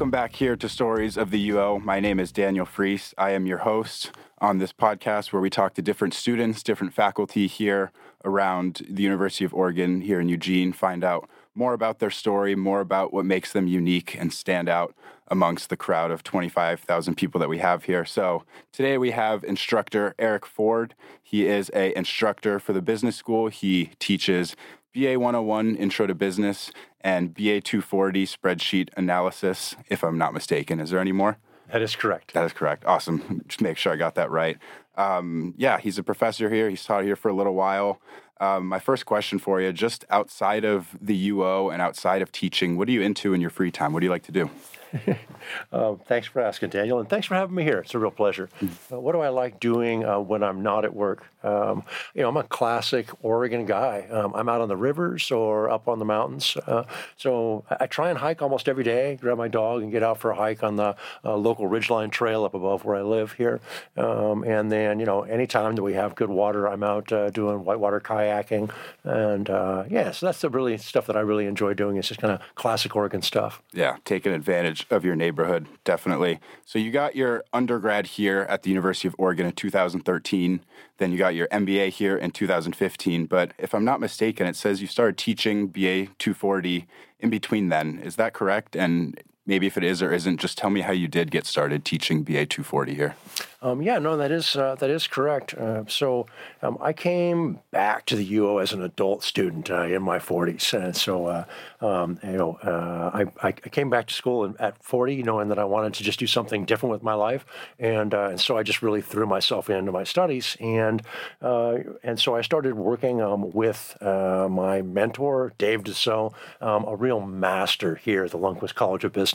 Welcome back here to Stories of the UO. My name is Daniel Fries. I am your host on this podcast where we talk to different students, different faculty here around the University of Oregon here in Eugene, find out more about their story, more about what makes them unique and stand out amongst the crowd of 25,000 people that we have here. So today we have instructor Eric Ford. He is a instructor for the business school. He teaches BA 101 Intro to Business and BA 240 Spreadsheet Analysis, if I'm not mistaken. Is there any more? That is correct. That is correct. Awesome. Just make sure I got that right. Um, yeah, he's a professor here. He's taught here for a little while. Um, my first question for you, just outside of the UO and outside of teaching, what are you into in your free time? What do you like to do? Uh, thanks for asking, Daniel, and thanks for having me here. It's a real pleasure. Mm-hmm. Uh, what do I like doing uh, when I'm not at work? Um, you know, I'm a classic Oregon guy. Um, I'm out on the rivers or up on the mountains. Uh, so I, I, try and hike almost every day, grab my dog and get out for a hike on the uh, local Ridgeline Trail up above where I live here. Um, and then, you know, anytime that we have good water, I'm out uh, doing whitewater kayaking. And yeah, so that's the really stuff that I really enjoy doing. It's just kind of classic Oregon stuff. Yeah, taking advantage of your neighborhood, definitely. So you got your undergrad here at the University of Oregon in 2013. Then you got your MBA here in 2015. But if I'm not mistaken, it says you started teaching BA 240 in between then. Is that correct? And maybe if it is or isn't, just tell me how you did get started teaching BA 240 here. Um, yeah, no, that is uh, that is correct. Uh, so um, I came back to the UO as an adult student uh, in my 40s, and so uh, um, you know uh, I, I came back to school at 40, knowing that I wanted to just do something different with my life, and uh, and so I just really threw myself into my studies, and and so I started working um, with my mentor Dave Dusseau, um, a real master here at the Lundquist College of Business,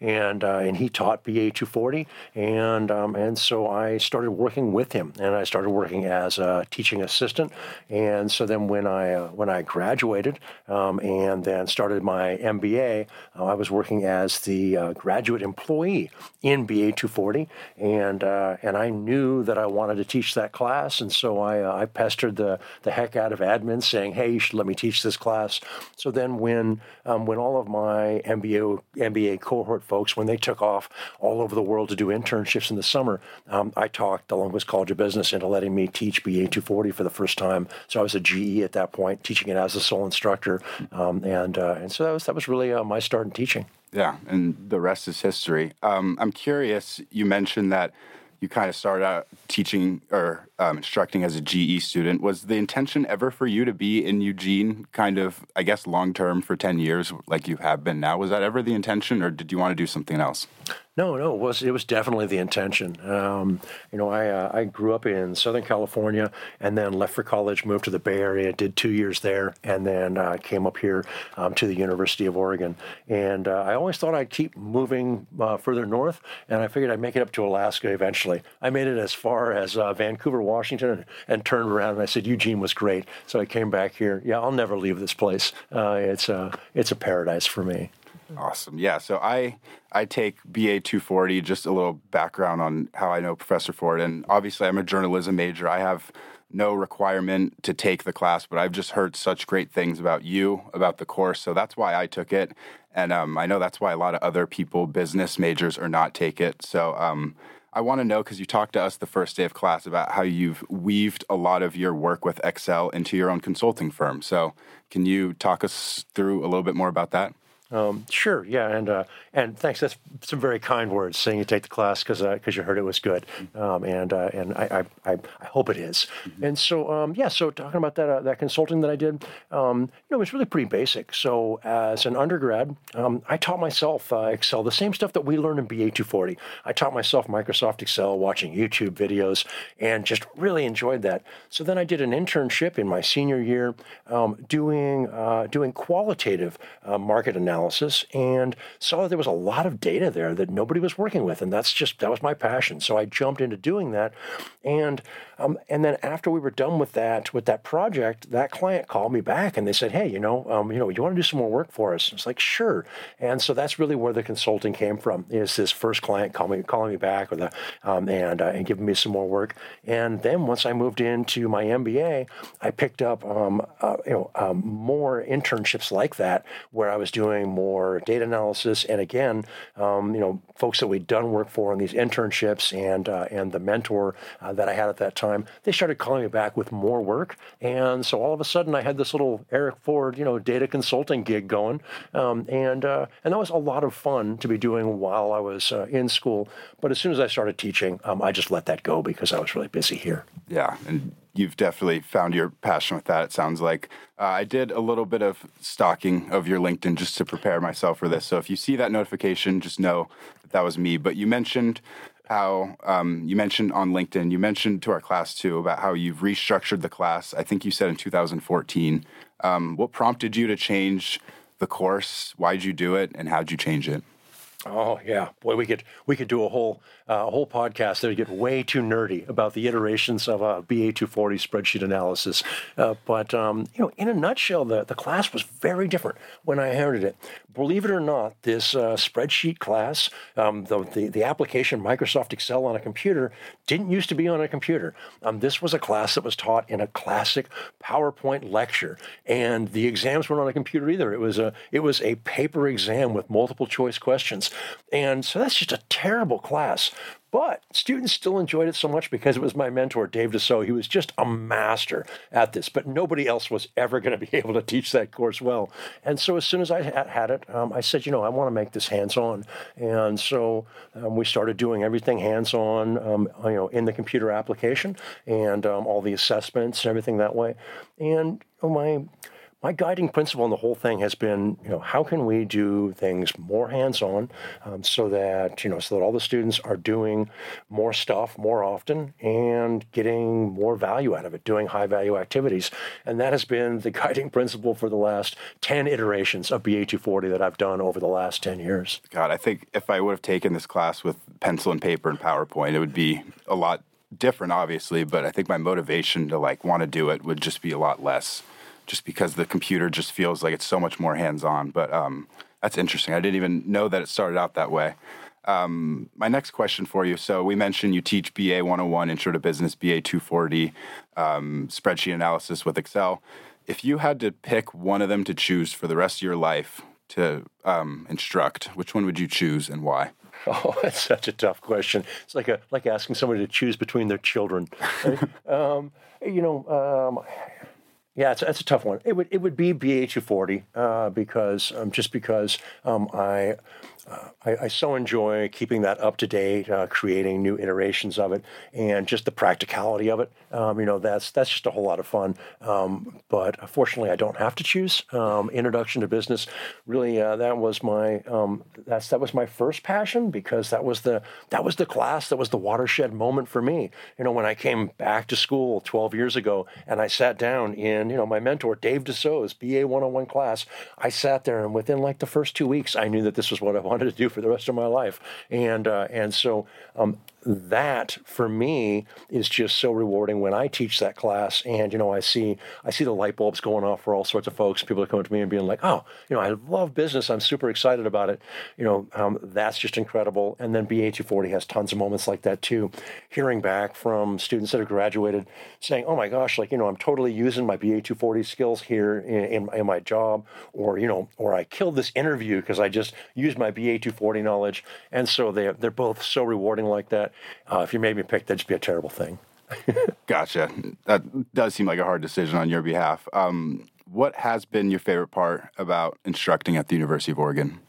and and he taught BA 240, and um, and so I started working with him, and I started working as a teaching assistant. And so then when I uh, when I graduated um, and then started my MBA, uh, I was working as the uh, graduate employee in BA 240, and uh, and I knew that I wanted to teach that class, and so I uh, I pestered the the heck out of admin saying, hey, you should let me teach this class. So then when um, when all of my MBA MBA cohort folks when they took off all over the world to do internships in the summer, um, I talked the Lundquist College of Business into letting me teach BA 240 for the first time. So I was a GE at that point, teaching it as a sole instructor, um, and uh, and so that was that was really uh, my start in teaching. Yeah, and the rest is history. Um, I'm curious. You mentioned that you kind of started out teaching or um, instructing as a GE student. Was the intention ever for you to be in Eugene, kind of, I guess, long term for 10 years, like you have been now? Was that ever the intention, or did you want to do something else? No, no, it was it was definitely the intention. Um, you know, I uh, I grew up in Southern California and then left for college, moved to the Bay Area, did two years there, and then uh, came up here um, to the University of Oregon. And uh, I always thought I'd keep moving uh, further north, and I figured I'd make it up to Alaska eventually. I made it as far as uh, Vancouver, Washington, and, turned around and I said Eugene was great, so I came back here. Yeah, I'll never leave this place. Uh, it's a it's a paradise for me. Awesome. Yeah. So I I take BA 240. Just a little background on how I know Professor Ford, and obviously I'm a journalism major. I have no requirement to take the class, but I've just heard such great things about you, about the course. So that's why I took it, and um, I know that's why a lot of other people, business majors, or not take it. So um, I want to know because you talked to us the first day of class about how you've weaved a lot of your work with Excel into your own consulting firm. So, can you talk us through a little bit more about that? Um, sure, yeah, and uh, and thanks. That's some very kind words saying you take the class because because uh, you heard it was good, um, and uh, and I, I, I hope it is. Mm-hmm. And so um, yeah, so talking about that uh, that consulting that I did, um, you know, it was really pretty basic. So as an undergrad, um, I taught myself uh, Excel, the same stuff that we learned in BA 240. I taught myself Microsoft Excel, watching YouTube videos, and just really enjoyed that. So then I did an internship in my senior year, um, doing uh, doing qualitative market analysis analysis and saw that there was a lot of data there that nobody was working with. And that's just, that was my passion. So I jumped into doing that. And, um, and then after we were done with that, with that project, that client called me back and they said, Hey, you know, um, you know, you want to do some more work for us? I was like, sure. And so that's really where the consulting came from is this first client calling me, calling me back with a, um, and, uh, and giving me some more work. And then once I moved into my MBA, I picked up, um, uh, you know, um, more internships like that where I was doing more data analysis. And again, um, you know, folks that we'd done work for on these internships and uh, and the mentor uh, that I had at that time, they started calling me back with more work. And so all of a sudden, I had this little Eric Ford, you know, data consulting gig going, um, and uh, and that was a lot of fun to be doing while I was uh, in school. But as soon as I started teaching, um, I just let that go because I was really busy here. Yeah, and you've definitely found your passion with that. It sounds like uh, I did a little bit of stalking of your LinkedIn just to prepare myself for this. So if you see that notification, just know that that was me. But you mentioned how um, you mentioned on LinkedIn, you mentioned to our class too about how you've restructured the class. I think you said in 2014. Um, what prompted you to change the course? Why'd you do it, and how'd you change it? Oh yeah, boy, we could we could do a whole uh, whole podcast that would get way too nerdy about the iterations of a BA 240 spreadsheet analysis. Uh, but um, you know, in a nutshell, the the class was very different when I inherited it. Believe it or not, this uh, spreadsheet class, um, the, the, the application Microsoft Excel on a computer, didn't used to be on a computer. Um, this was a class that was taught in a classic PowerPoint lecture, and the exams weren't on a computer either. It was a it was a paper exam with multiple choice questions. And so that's just a terrible class. But students still enjoyed it so much because it was my mentor, Dave Dusseau. He was just a master at this, but nobody else was ever going to be able to teach that course well. And so as soon as I had it, um, I said, you know, I want to make this hands-on. And so um, we started doing everything hands-on, um, you know, in the computer application and um, all the assessments and everything that way. And my my guiding principle in the whole thing has been, you know, how can we do things more hands-on, um, so that you know, so that all the students are doing more stuff more often and getting more value out of it, doing high-value activities, and that has been the guiding principle for the last ten iterations of BA 240 that I've done over the last ten years. God, I think if I would have taken this class with pencil and paper and PowerPoint, it would be a lot different, obviously. But I think my motivation to like want to do it would just be a lot less just because the computer just feels like it's so much more hands on. But um, that's interesting. I didn't even know that it started out that way. Um, my next question for you. So we mentioned you teach BA 101, Intro to Business, BA 240, um, spreadsheet analysis with Excel. If you had to pick one of them to choose for the rest of your life to um, instruct, which one would you choose and why? Oh, that's such a tough question. It's like a like asking somebody to choose between their children. um, you know, um, yeah, it's, it's a tough one. It would it would be BA 240 uh, because um, just because um, I I, I, so enjoy keeping that up to date, uh, creating new iterations of it, and just the practicality of it. Um, you know, that's that's just a whole lot of fun. Um, but fortunately, I don't have to choose. Um, Introduction to business, really, uh, that was my um, that's that was my first passion because that was the that was the class that was the watershed moment for me. You know, when I came back to school 12 years ago, and I sat down in you know my mentor Dave Dusseau's BA 101 class, I sat there, and within like the first two weeks, I knew that this was what I wanted wanted to do for the rest of my life. And uh, and so um, that for me is just so rewarding when I teach that class and you know I see I see the light bulbs going off for all sorts of folks people are coming to me and being like oh you know I love business I'm super excited about it. You know um, that's just incredible. And then BA 240 has tons of moments like that too. Hearing back from students that have graduated saying oh my gosh like you know I'm totally using my BA 240 skills here in, in, in my job or you know or I killed this interview because I just used my BA 240 knowledge. And so they they're both so rewarding like that uh, if you made me pick, that'd just be a terrible thing. gotcha. That does seem like a hard decision on your behalf. Um, what has been your favorite part about instructing at the University of Oregon?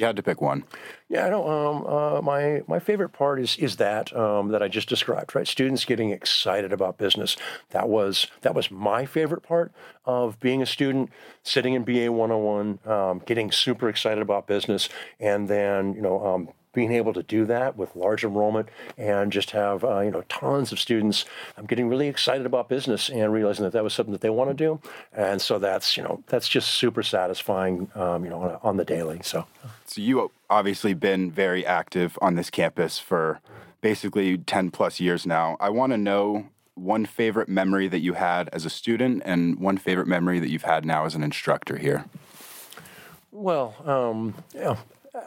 You had to pick one. Yeah, I know. Um, uh, my my favorite part is is that um, that I just described. Right, students getting excited about business. That was that was my favorite part of being a student, sitting in BA 101, um, getting super excited about business, and then you know um, being able to do that with large enrollment and just have uh, you know tons of students I'm getting really excited about business and realizing that that was something that they want to do. And so that's you know that's just super satisfying um, you know on, on the daily so. So you obviously been very active on this campus for basically 10 plus years now. I want to know one favorite memory that you had as a student and one favorite memory that you've had now as an instructor here. Well, um, yeah,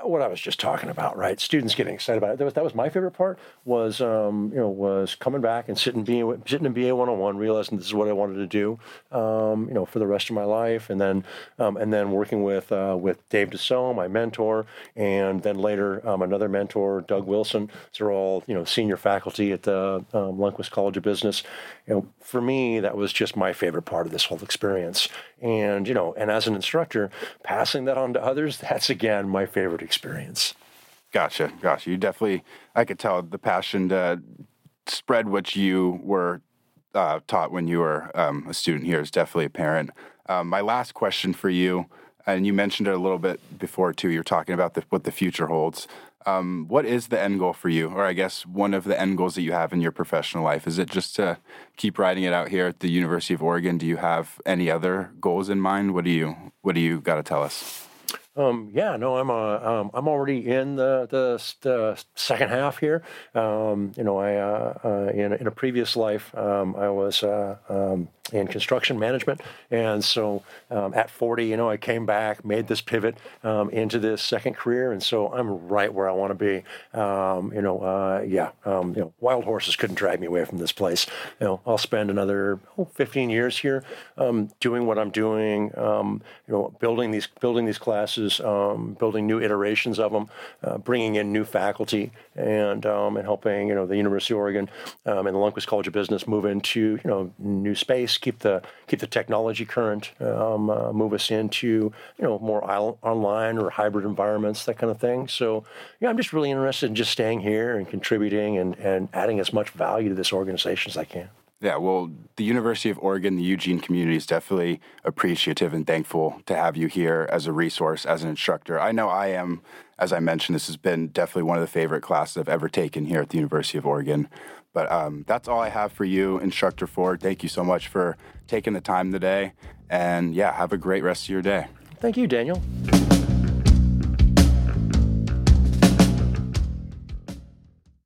what I was just talking about, right? Students getting excited about it. That was, that was my favorite part. Was um, you know was coming back and sitting being sitting in BA 101, realizing this is what I wanted to do, um, you know, for the rest of my life, and then um, and then working with uh, with Dave Dusseau, my mentor, and then later um, another mentor, Doug Wilson. They're all you know senior faculty at the um, Lundquist College of Business. You know, for me, that was just my favorite part of this whole experience. And you know, and as an instructor, passing that on to others, that's again my favorite experience. Gotcha, gotcha. You definitely, I could tell the passion to spread what you were uh, taught when you were um, a student here is definitely apparent. Um, my last question for you, and you mentioned it a little bit before too. You're talking about the, what the future holds. Um, what is the end goal for you, or I guess one of the end goals that you have in your professional life? Is it just to keep riding it out here at the University of Oregon? Do you have any other goals in mind? What do you What do you got to tell us? Um, yeah, no, I'm uh, um, I'm already in the the, the second half here. Um, you know, I uh, uh, in in a previous life um, I was uh, um, in construction management, and so um, at 40, you know, I came back, made this pivot into this second career, and so I'm right where I want to be. you know, uh, yeah, you know, wild horses couldn't drag me away from this place. You know, I'll spend another oh, 15 years here doing what I'm doing. you know, building these building these classes um, building new iterations of them, uh, bringing in new faculty, and um, and helping you know the University of Oregon um, and the Lundquist College of Business move into you know new space, keep the keep the technology current, um, uh, move us into you know more online or hybrid environments, that kind of thing. So yeah, I'm just really interested in just staying here and contributing and and adding as much value to this organization as I can. Yeah, well, the University of Oregon, the Eugene community is definitely appreciative and thankful to have you here as a resource, as an instructor. I know I am, as I mentioned, this has been definitely one of the favorite classes I've ever taken here at the University of Oregon. But um, that's all I have for you, Instructor Ford. Thank you so much for taking the time today. And yeah, have a great rest of your day. Thank you, Daniel.